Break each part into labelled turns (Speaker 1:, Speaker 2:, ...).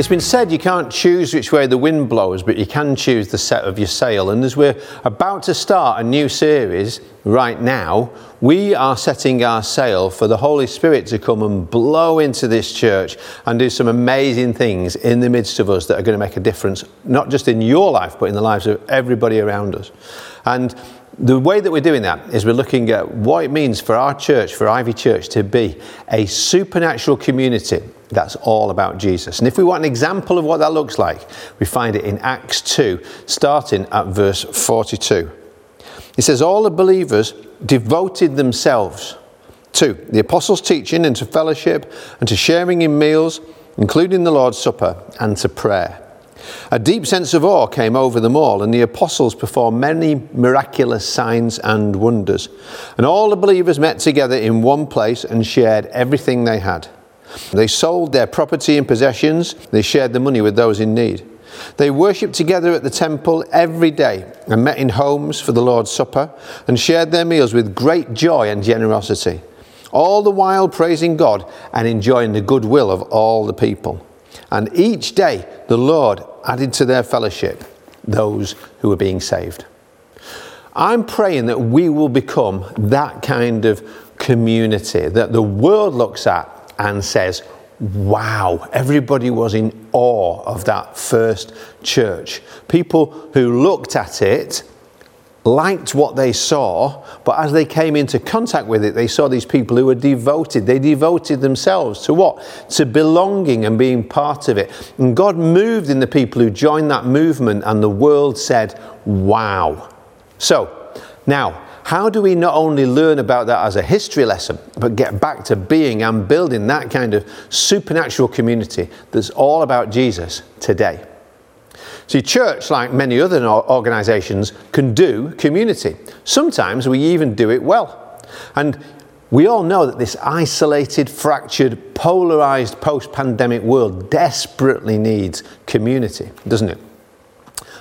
Speaker 1: It's been said you can't choose which way the wind blows, but you can choose the set of your sail. And as we're about to start a new series right now, we are setting our sail for the Holy Spirit to come and blow into this church and do some amazing things in the midst of us that are going to make a difference, not just in your life, but in the lives of everybody around us. And the way that we're doing that is we're looking at what it means for our church, for Ivy Church, to be a supernatural community that's all about Jesus. And if we want an example of what that looks like, we find it in Acts 2, starting at verse 42. It says, All the believers devoted themselves to the apostles' teaching and to fellowship and to sharing in meals, including the Lord's Supper, and to prayer. A deep sense of awe came over them all, and the apostles performed many miraculous signs and wonders. And all the believers met together in one place and shared everything they had. They sold their property and possessions, they shared the money with those in need. They worshipped together at the temple every day and met in homes for the Lord's Supper and shared their meals with great joy and generosity, all the while praising God and enjoying the goodwill of all the people. And each day the Lord added to their fellowship those who were being saved. I'm praying that we will become that kind of community that the world looks at and says, Wow, everybody was in awe of that first church. People who looked at it liked what they saw, but as they came into contact with it, they saw these people who were devoted. They devoted themselves to what? To belonging and being part of it. And God moved in the people who joined that movement, and the world said, Wow. So, now, how do we not only learn about that as a history lesson, but get back to being and building that kind of supernatural community that's all about Jesus today? See, church, like many other organisations, can do community. Sometimes we even do it well. And we all know that this isolated, fractured, polarised post pandemic world desperately needs community, doesn't it?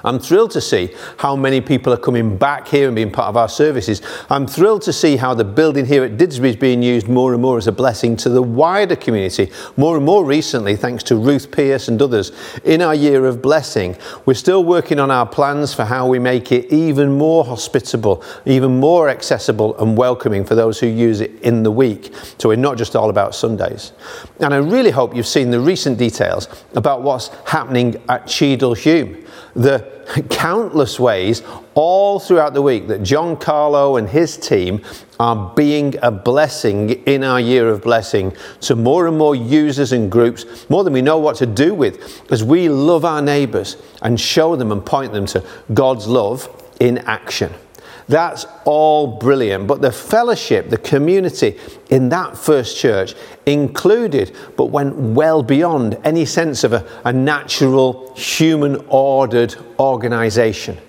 Speaker 1: I'm thrilled to see how many people are coming back here and being part of our services. I'm thrilled to see how the building here at Didsbury is being used more and more as a blessing to the wider community. More and more recently, thanks to Ruth Pierce and others, in our year of blessing, we're still working on our plans for how we make it even more hospitable, even more accessible and welcoming for those who use it in the week. So we're not just all about Sundays. And I really hope you've seen the recent details about what's happening at Cheadle Hulme the countless ways all throughout the week that John Carlo and his team are being a blessing in our year of blessing to more and more users and groups, more than we know what to do with, as we love our neighbours and show them and point them to God's love in action. That's all brilliant. But the fellowship, the community in that first church included, but went well beyond any sense of a, a natural, human ordered organization.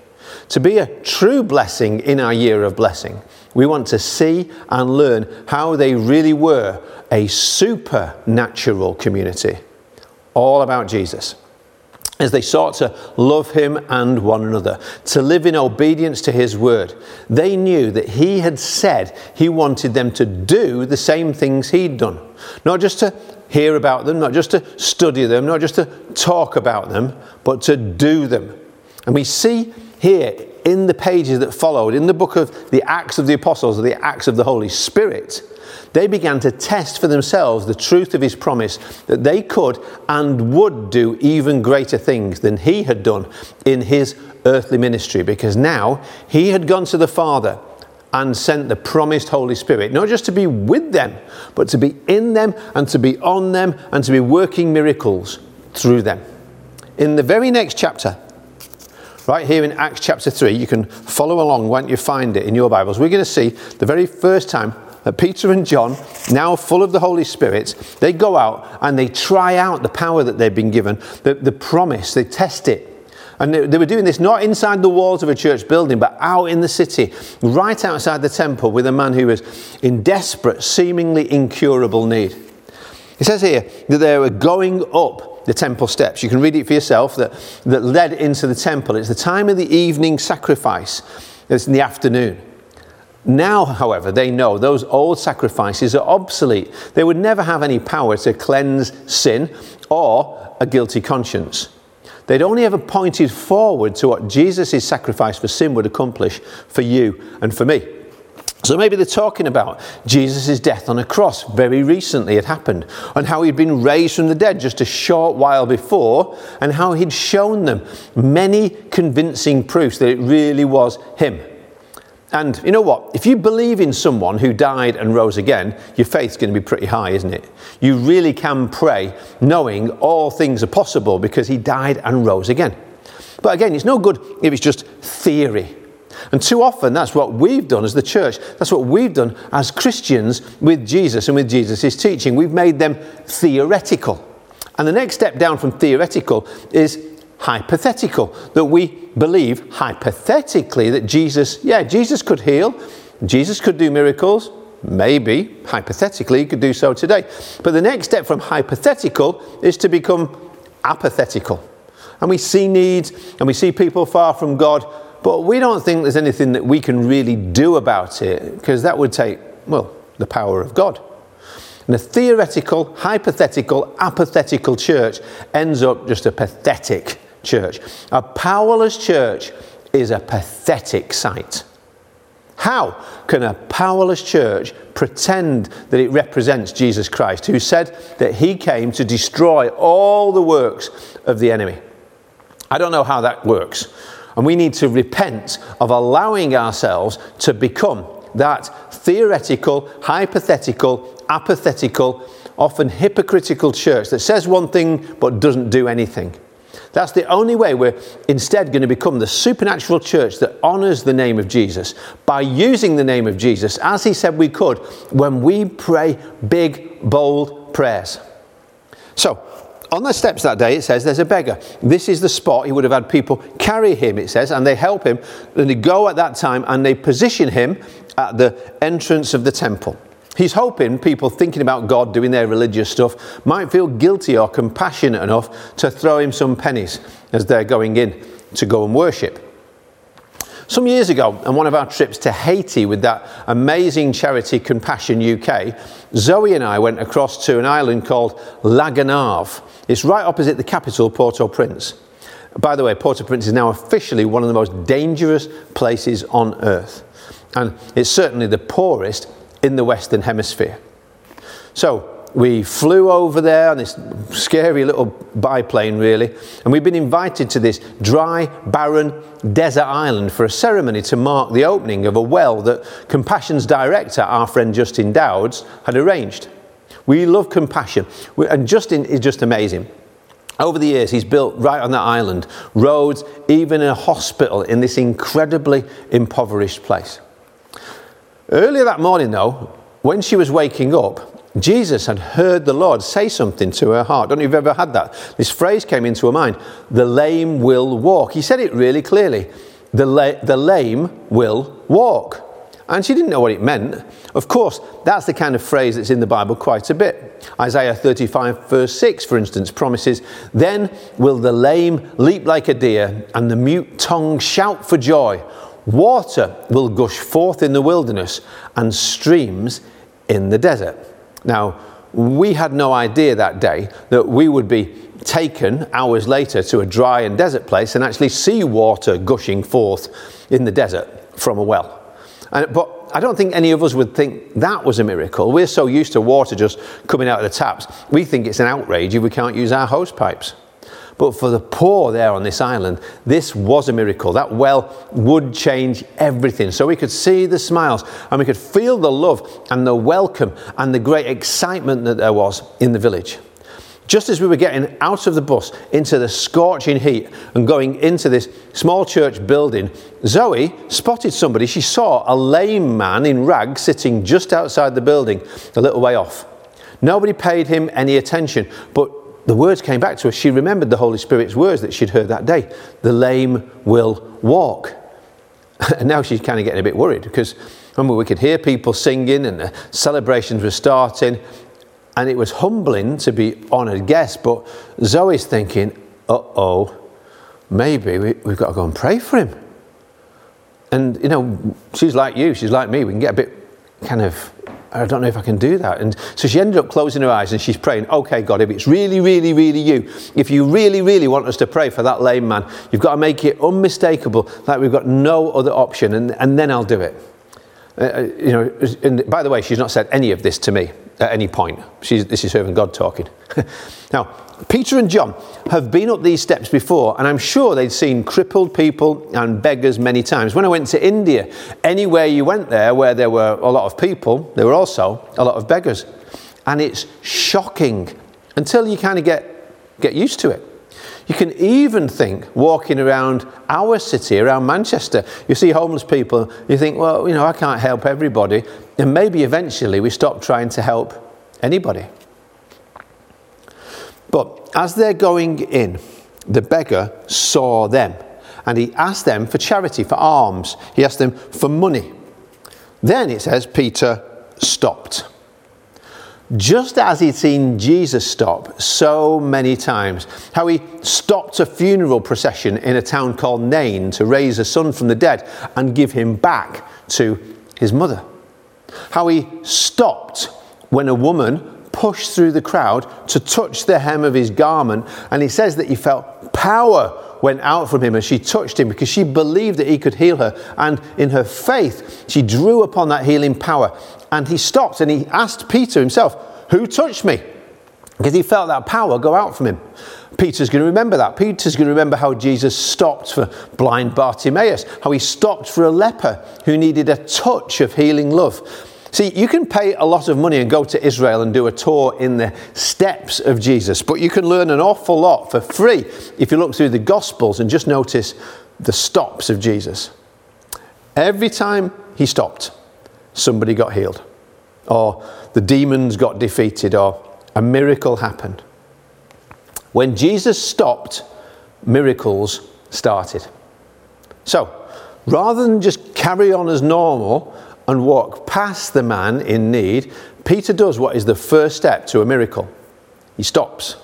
Speaker 1: To be a true blessing in our year of blessing, we want to see and learn how they really were a supernatural community, all about Jesus as they sought to love him and one another, to live in obedience to his word. They knew that he had said he wanted them to do the same things he'd done. Not just to hear about them, not just to study them, not just to talk about them, but to do them. And we see here in the pages that followed, in the book of the Acts of the Apostles, or the Acts of the Holy Spirit, they began to test for themselves the truth of his promise that they could and would do even greater things than he had done in his earthly ministry because now he had gone to the Father and sent the promised Holy Spirit, not just to be with them, but to be in them and to be on them and to be working miracles through them. In the very next chapter, right here in Acts chapter 3, you can follow along, won't you find it in your Bibles? We're going to see the very first time uh, Peter and John, now full of the Holy Spirit, they go out and they try out the power that they've been given, the, the promise, they test it. And they, they were doing this not inside the walls of a church building, but out in the city, right outside the temple, with a man who was in desperate, seemingly incurable need. It says here that they were going up the temple steps. You can read it for yourself that, that led into the temple. It's the time of the evening sacrifice, it's in the afternoon. Now, however, they know those old sacrifices are obsolete. They would never have any power to cleanse sin or a guilty conscience. They'd only ever pointed forward to what Jesus' sacrifice for sin would accomplish for you and for me. So maybe they're talking about Jesus' death on a cross. Very recently it happened. And how he'd been raised from the dead just a short while before. And how he'd shown them many convincing proofs that it really was him. And you know what? If you believe in someone who died and rose again, your faith's going to be pretty high, isn't it? You really can pray knowing all things are possible because he died and rose again. But again, it's no good if it's just theory. And too often, that's what we've done as the church. That's what we've done as Christians with Jesus and with Jesus' teaching. We've made them theoretical. And the next step down from theoretical is hypothetical, that we believe hypothetically that Jesus, yeah, Jesus could heal, Jesus could do miracles, maybe, hypothetically, he could do so today. But the next step from hypothetical is to become apathetical. And we see needs and we see people far from God, but we don't think there's anything that we can really do about it because that would take, well, the power of God. And a theoretical, hypothetical, apathetical church ends up just a pathetic church. A powerless church is a pathetic sight. How can a powerless church pretend that it represents Jesus Christ, who said that he came to destroy all the works of the enemy? I don't know how that works. And we need to repent of allowing ourselves to become that theoretical, hypothetical, apathetical, often hypocritical church that says one thing but doesn't do anything. That's the only way we're instead going to become the supernatural church that honors the name of Jesus by using the name of Jesus as he said we could when we pray big, bold prayers. So, on the steps that day, it says there's a beggar. This is the spot he would have had people carry him, it says, and they help him. And they go at that time and they position him at the entrance of the temple. He's hoping people thinking about God doing their religious stuff might feel guilty or compassionate enough to throw him some pennies as they're going in to go and worship. Some years ago, on one of our trips to Haiti with that amazing charity Compassion UK, Zoe and I went across to an island called La Gonâve. It's right opposite the capital, Port au Prince. By the way, Port au Prince is now officially one of the most dangerous places on earth. And it's certainly the poorest in the Western Hemisphere. So we flew over there on this scary little biplane, really, and we've been invited to this dry, barren desert island for a ceremony to mark the opening of a well that Compassion's director, our friend Justin Dowds, had arranged. We love Compassion, and Justin is just amazing. Over the years, he's built right on that island roads, even a hospital in this incredibly impoverished place. Earlier that morning, though, when she was waking up, Jesus had heard the Lord say something to her heart. Don't you've ever had that. This phrase came into her mind the lame will walk. He said it really clearly the, la- the lame will walk. And she didn't know what it meant. Of course, that's the kind of phrase that's in the Bible quite a bit. Isaiah 35, verse 6, for instance, promises Then will the lame leap like a deer, and the mute tongue shout for joy. Water will gush forth in the wilderness and streams in the desert. Now, we had no idea that day that we would be taken hours later to a dry and desert place and actually see water gushing forth in the desert from a well. And, but I don't think any of us would think that was a miracle. We're so used to water just coming out of the taps, we think it's an outrage if we can't use our hose pipes. But for the poor there on this island, this was a miracle. That well would change everything. So we could see the smiles and we could feel the love and the welcome and the great excitement that there was in the village. Just as we were getting out of the bus into the scorching heat and going into this small church building, Zoe spotted somebody. She saw a lame man in rags sitting just outside the building, a little way off. Nobody paid him any attention, but the words came back to her. She remembered the Holy Spirit's words that she'd heard that day the lame will walk. And now she's kind of getting a bit worried because remember, we could hear people singing and the celebrations were starting, and it was humbling to be honoured guests. But Zoe's thinking, uh oh, maybe we, we've got to go and pray for him. And, you know, she's like you, she's like me, we can get a bit kind of I don't know if I can do that. And so she ended up closing her eyes and she's praying, okay, God, if it's really, really, really you, if you really, really want us to pray for that lame man, you've got to make it unmistakable that we've got no other option, and, and then I'll do it. Uh, uh you know, and by the way, she's not said any of this to me at any point. She's, this is serving God talking. now, Peter and John have been up these steps before, and I'm sure they'd seen crippled people and beggars many times. When I went to India, anywhere you went there where there were a lot of people, there were also a lot of beggars. And it's shocking until you kind of get, get used to it. You can even think walking around our city, around Manchester, you see homeless people, you think, well, you know, I can't help everybody. And maybe eventually we stop trying to help anybody. But as they're going in, the beggar saw them and he asked them for charity, for alms. He asked them for money. Then it says Peter stopped. Just as he'd seen Jesus stop so many times, how he stopped a funeral procession in a town called Nain to raise a son from the dead and give him back to his mother. How he stopped when a woman pushed through the crowd to touch the hem of his garment. And he says that he felt power went out from him as she touched him because she believed that he could heal her. And in her faith, she drew upon that healing power. And he stopped and he asked Peter himself, Who touched me? Because he felt that power go out from him. Peter's going to remember that. Peter's going to remember how Jesus stopped for blind Bartimaeus, how he stopped for a leper who needed a touch of healing love. See, you can pay a lot of money and go to Israel and do a tour in the steps of Jesus, but you can learn an awful lot for free if you look through the Gospels and just notice the stops of Jesus. Every time he stopped, somebody got healed, or the demons got defeated, or a miracle happened. When Jesus stopped, miracles started. So, rather than just carry on as normal, and walk past the man in need, Peter does what is the first step to a miracle. He stops.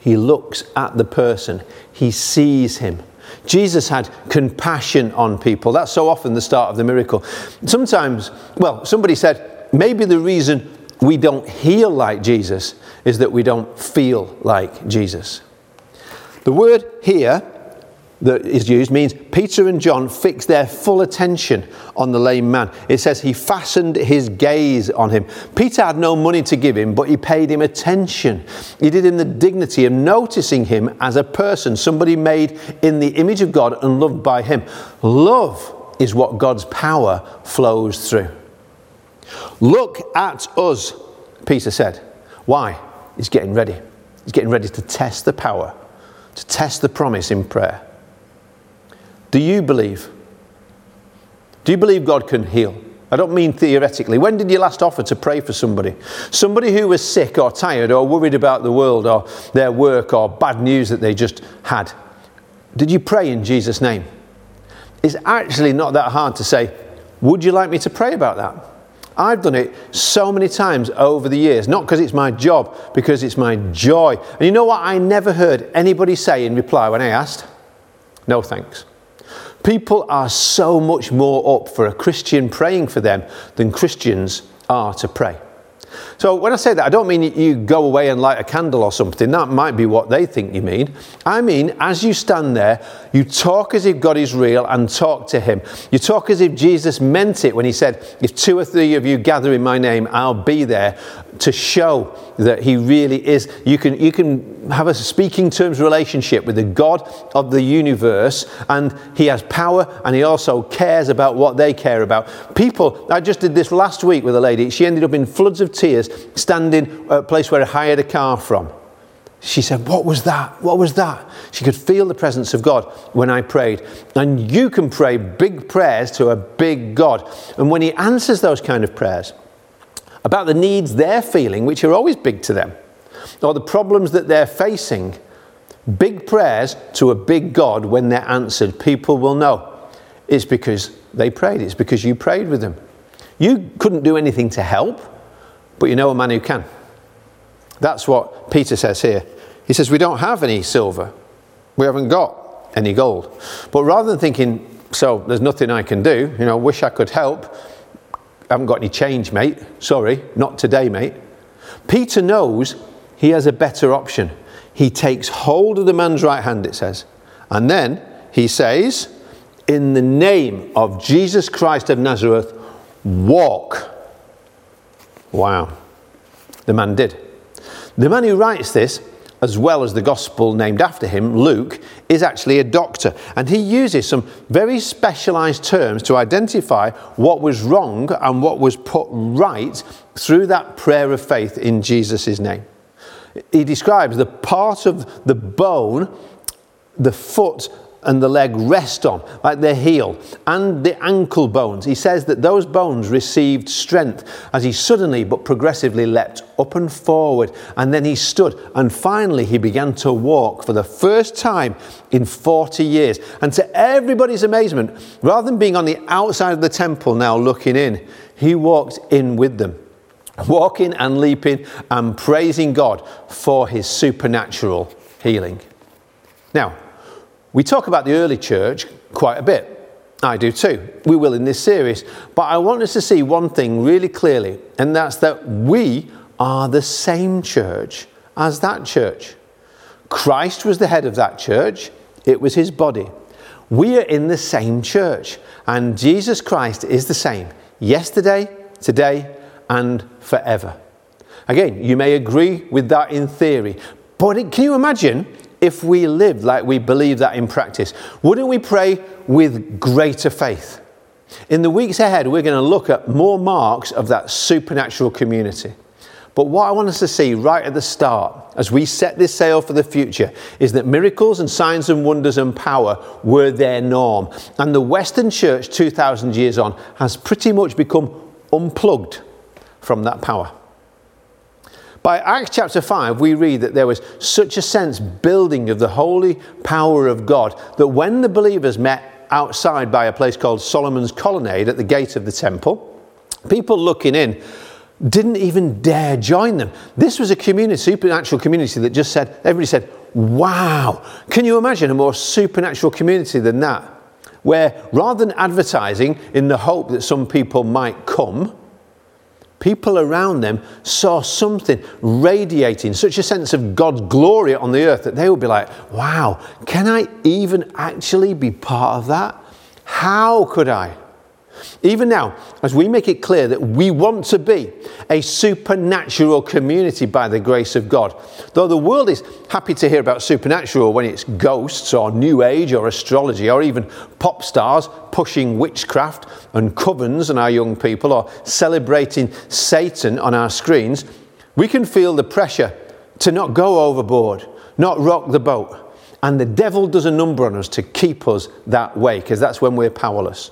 Speaker 1: He looks at the person. He sees him. Jesus had compassion on people. That's so often the start of the miracle. Sometimes, well, somebody said, maybe the reason we don't heal like Jesus is that we don't feel like Jesus. The word here that is used means Peter and John fixed their full attention on the lame man. It says he fastened his gaze on him. Peter had no money to give him, but he paid him attention. He did him the dignity of noticing him as a person, somebody made in the image of God and loved by him. Love is what God's power flows through. Look at us, Peter said. Why? He's getting ready. He's getting ready to test the power, to test the promise in prayer. Do you believe? Do you believe God can heal? I don't mean theoretically. When did you last offer to pray for somebody? Somebody who was sick or tired or worried about the world or their work or bad news that they just had. Did you pray in Jesus' name? It's actually not that hard to say, Would you like me to pray about that? I've done it so many times over the years, not because it's my job, because it's my joy. And you know what? I never heard anybody say in reply when I asked? No thanks. People are so much more up for a Christian praying for them than Christians are to pray. So when I say that, I don't mean you go away and light a candle or something. That might be what they think you mean. I mean, as you stand there, you talk as if God is real and talk to Him. You talk as if Jesus meant it when He said, If two or three of you gather in my name, I'll be there to show that He really is. You can, you can have a speaking terms relationship with the God of the universe, and He has power and He also cares about what they care about. People, I just did this last week with a lady. She ended up in floods of tears standing at a place where I hired a car from. She said, What was that? What was that? She could feel the presence of God when I prayed. And you can pray big prayers to a big God. And when He answers those kind of prayers about the needs they're feeling, which are always big to them, or the problems that they're facing, big prayers to a big God, when they're answered, people will know it's because they prayed. It's because you prayed with them. You couldn't do anything to help, but you know a man who can. That's what Peter says here. He says, We don't have any silver, we haven't got any gold. But rather than thinking, So there's nothing I can do, you know, wish I could help, I haven't got any change, mate. Sorry, not today, mate. Peter knows he has a better option. He takes hold of the man's right hand, it says. And then he says, In the name of Jesus Christ of Nazareth, walk. Wow. The man did. The man who writes this, as well as the gospel named after him, Luke, is actually a doctor. And he uses some very specialized terms to identify what was wrong and what was put right through that prayer of faith in Jesus' name. He describes the part of the bone, the foot, and the leg rest on, like their heel, and the ankle bones. He says that those bones received strength as he suddenly but progressively leapt up and forward, and then he stood, and finally he began to walk for the first time in 40 years. And to everybody's amazement, rather than being on the outside of the temple now looking in, he walked in with them. Walking and leaping and praising God for his supernatural healing. Now, we talk about the early church quite a bit. I do too. We will in this series. But I want us to see one thing really clearly, and that's that we are the same church as that church. Christ was the head of that church, it was his body. We are in the same church, and Jesus Christ is the same yesterday, today, and forever. Again, you may agree with that in theory, but can you imagine if we lived like we believe that in practice? Wouldn't we pray with greater faith? In the weeks ahead, we're going to look at more marks of that supernatural community. But what I want us to see right at the start, as we set this sail for the future, is that miracles and signs and wonders and power were their norm. And the Western church, 2,000 years on, has pretty much become unplugged from that power. By Acts chapter 5, we read that there was such a sense building of the holy power of God that when the believers met outside by a place called Solomon's Colonnade at the gate of the temple, people looking in didn't even dare join them. This was a community, supernatural community that just said, everybody said, wow. Can you imagine a more supernatural community than that? Where rather than advertising in the hope that some people might come, people around them saw something radiating, such a sense of God's glory on the earth that they would be like, wow, can I even actually be part of that? How could I? Even now, as we make it clear that we want to be a supernatural community by the grace of God, though the world is happy to hear about supernatural when it's ghosts or New Age or astrology or even pop stars pushing witchcraft and covens on our young people or celebrating Satan on our screens, we can feel the pressure to not go overboard, not rock the boat. And the devil does a number on us to keep us that way because that's when we're powerless.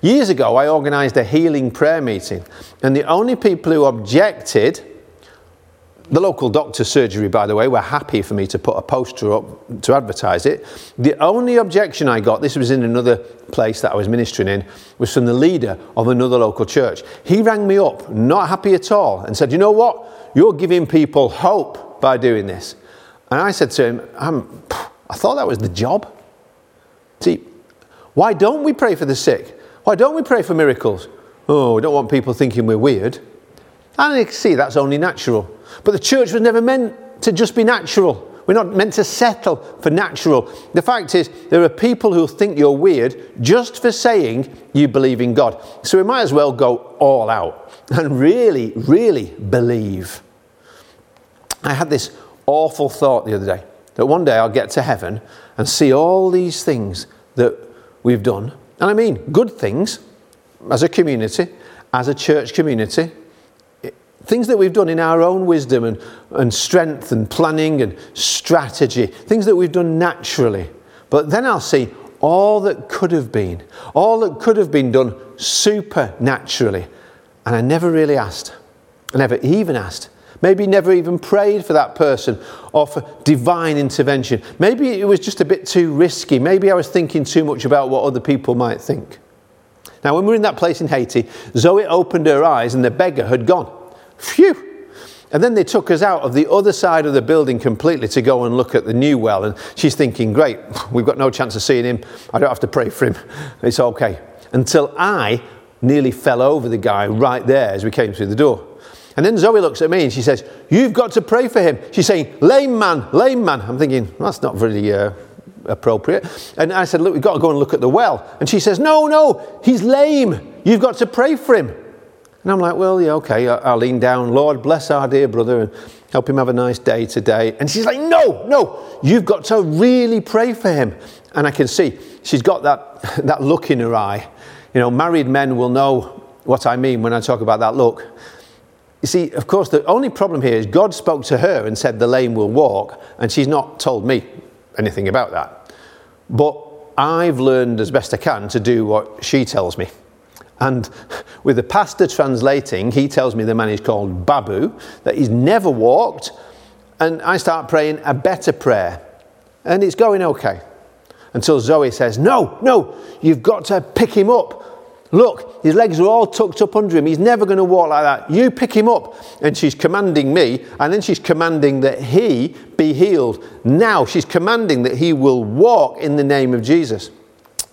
Speaker 1: Years ago, I organised a healing prayer meeting, and the only people who objected, the local doctor's surgery, by the way, were happy for me to put a poster up to advertise it. The only objection I got, this was in another place that I was ministering in, was from the leader of another local church. He rang me up, not happy at all, and said, You know what? You're giving people hope by doing this. And I said to him, I thought that was the job. See, why don't we pray for the sick? Why don't we pray for miracles? Oh, we don't want people thinking we're weird. And you can see that's only natural. But the church was never meant to just be natural. We're not meant to settle for natural. The fact is, there are people who think you're weird just for saying you believe in God. So we might as well go all out and really, really believe. I had this awful thought the other day that one day I'll get to heaven and see all these things that we've done and I mean good things as a community, as a church community, Things that we've done in our own wisdom and, and strength and planning and strategy, things that we've done naturally. But then I'll see all that could have been, all that could have been done supernaturally. And I never really asked. I never even asked. Maybe never even prayed for that person or for divine intervention. Maybe it was just a bit too risky. Maybe I was thinking too much about what other people might think. Now, when we were in that place in Haiti, Zoe opened her eyes and the beggar had gone. Phew! And then they took us out of the other side of the building completely to go and look at the new well. And she's thinking, great, we've got no chance of seeing him. I don't have to pray for him. It's okay. Until I nearly fell over the guy right there as we came through the door. And then Zoe looks at me and she says, You've got to pray for him. She's saying, Lame man, lame man. I'm thinking, well, That's not really uh, appropriate. And I said, Look, we've got to go and look at the well. And she says, No, no, he's lame. You've got to pray for him. And I'm like, Well, yeah, okay. I'll lean down. Lord, bless our dear brother and help him have a nice day today. And she's like, No, no, you've got to really pray for him. And I can see she's got that, that look in her eye. You know, married men will know what I mean when I talk about that look. You see, of course, the only problem here is God spoke to her and said the lame will walk, and she's not told me anything about that. But I've learned as best I can to do what she tells me. And with the pastor translating, he tells me the man is called Babu, that he's never walked, and I start praying a better prayer. And it's going okay. Until Zoe says, No, no, you've got to pick him up. Look, his legs are all tucked up under him. He's never going to walk like that. You pick him up. And she's commanding me, and then she's commanding that he be healed. Now she's commanding that he will walk in the name of Jesus.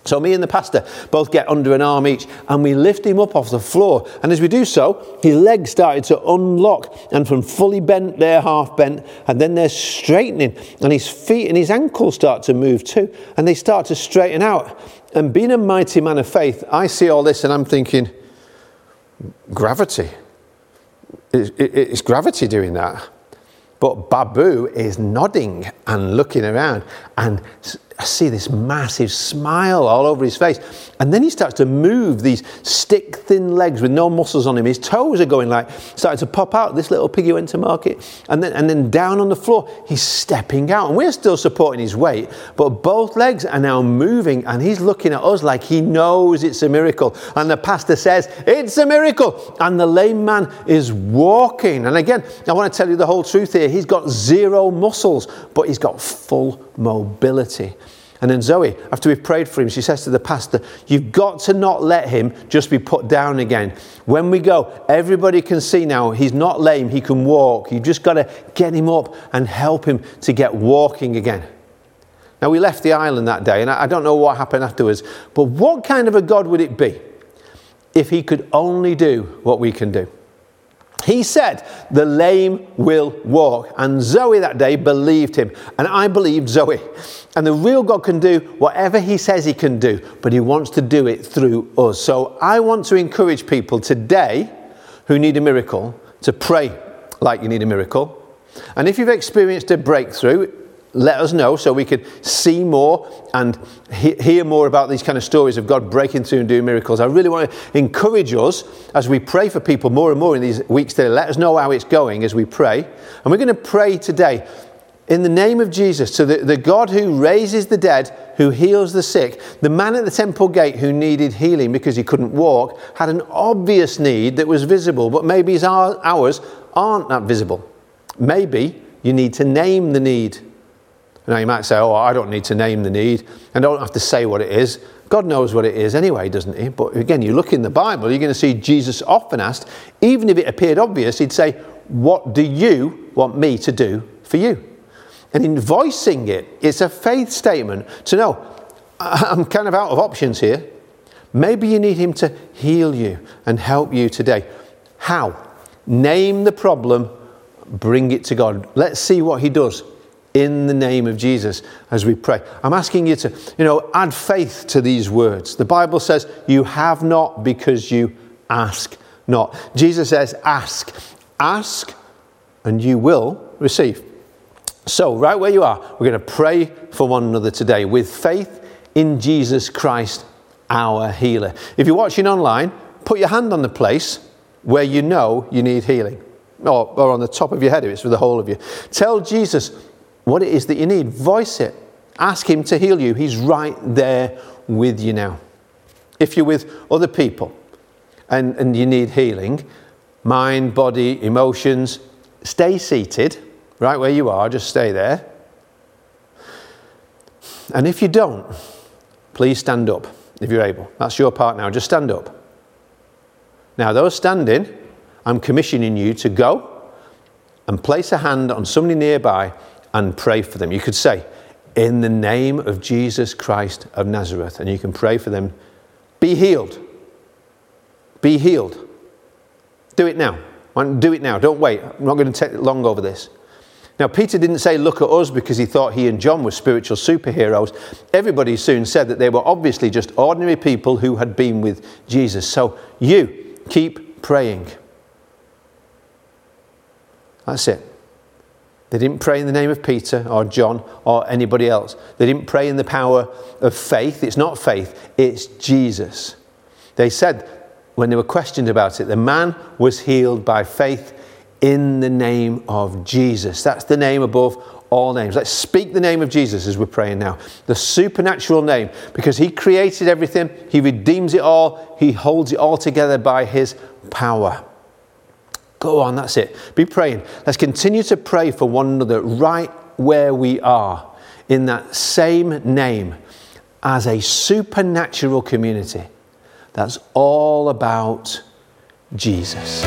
Speaker 1: So me and the pastor both get under an arm each and we lift him up off the floor. And as we do so, his legs started to unlock and from fully bent, they're half bent, and then they're straightening. And his feet and his ankles start to move too, and they start to straighten out. And being a mighty man of faith, I see all this and I'm thinking, gravity. It's gravity doing that. But Babu is nodding and looking around and I see this massive smile all over his face. And then he starts to move these stick thin legs with no muscles on him. His toes are going like, starting to pop out. This little piggy went to market. And then, and then down on the floor, he's stepping out. And we're still supporting his weight, but both legs are now moving. And he's looking at us like he knows it's a miracle. And the pastor says, It's a miracle. And the lame man is walking. And again, I want to tell you the whole truth here. He's got zero muscles, but he's got full mobility. And then Zoe, after we've prayed for him, she says to the pastor, You've got to not let him just be put down again. When we go, everybody can see now he's not lame, he can walk. You've just got to get him up and help him to get walking again. Now, we left the island that day, and I don't know what happened afterwards, but what kind of a God would it be if he could only do what we can do? He said, The lame will walk. And Zoe that day believed him. And I believed Zoe. And the real God can do whatever he says he can do, but he wants to do it through us. So I want to encourage people today who need a miracle to pray like you need a miracle. And if you've experienced a breakthrough, let us know so we could see more and he- hear more about these kind of stories of God breaking through and doing miracles. I really want to encourage us as we pray for people more and more in these weeks today. Let us know how it's going as we pray. And we're going to pray today in the name of Jesus to the, the God who raises the dead, who heals the sick. The man at the temple gate who needed healing because he couldn't walk had an obvious need that was visible, but maybe ours aren't that visible. Maybe you need to name the need. Now you might say, oh, I don't need to name the need and I don't have to say what it is. God knows what it is anyway, doesn't he? But again, you look in the Bible, you're going to see Jesus often asked, even if it appeared obvious, he'd say, What do you want me to do for you? And in voicing it, it's a faith statement to know, I'm kind of out of options here. Maybe you need him to heal you and help you today. How? Name the problem, bring it to God. Let's see what he does in the name of Jesus as we pray. I'm asking you to, you know, add faith to these words. The Bible says, You have not because you ask not. Jesus says, Ask. Ask and you will receive. So, right where you are, we're going to pray for one another today with faith in Jesus Christ, our healer. If you're watching online, put your hand on the place where you know you need healing. or, or on the top of your head if it's for the whole of you. Tell Jesus what it is that you need. Voice it. Ask Him to heal you. He's right there with you now. If you're with other people and, and you need healing, mind, body, emotions, stay seated right where you are, just stay there. And if you don't, please stand up if you're able. That's your part now, just stand up. Now, those standing, I'm commissioning you to go and place a hand on somebody nearby and pray for them. You could say, In the name of Jesus Christ of Nazareth, and you can pray for them. Be healed. Be healed. Do it now. Do it now. Don't wait. I'm not going to take long over this. Now, Peter didn't say, Look at us, because he thought he and John were spiritual superheroes. Everybody soon said that they were obviously just ordinary people who had been with Jesus. So, you keep praying. That's it. They didn't pray in the name of Peter or John or anybody else. They didn't pray in the power of faith. It's not faith, it's Jesus. They said, when they were questioned about it, the man was healed by faith in the name of Jesus. That's the name above all names. Let's speak the name of Jesus as we're praying now. The supernatural name, because He created everything, He redeems it all, He holds it all together by His power. Go on, that's it. Be praying. Let's continue to pray for one another right where we are, in that same name, as a supernatural community that's all about Jesus.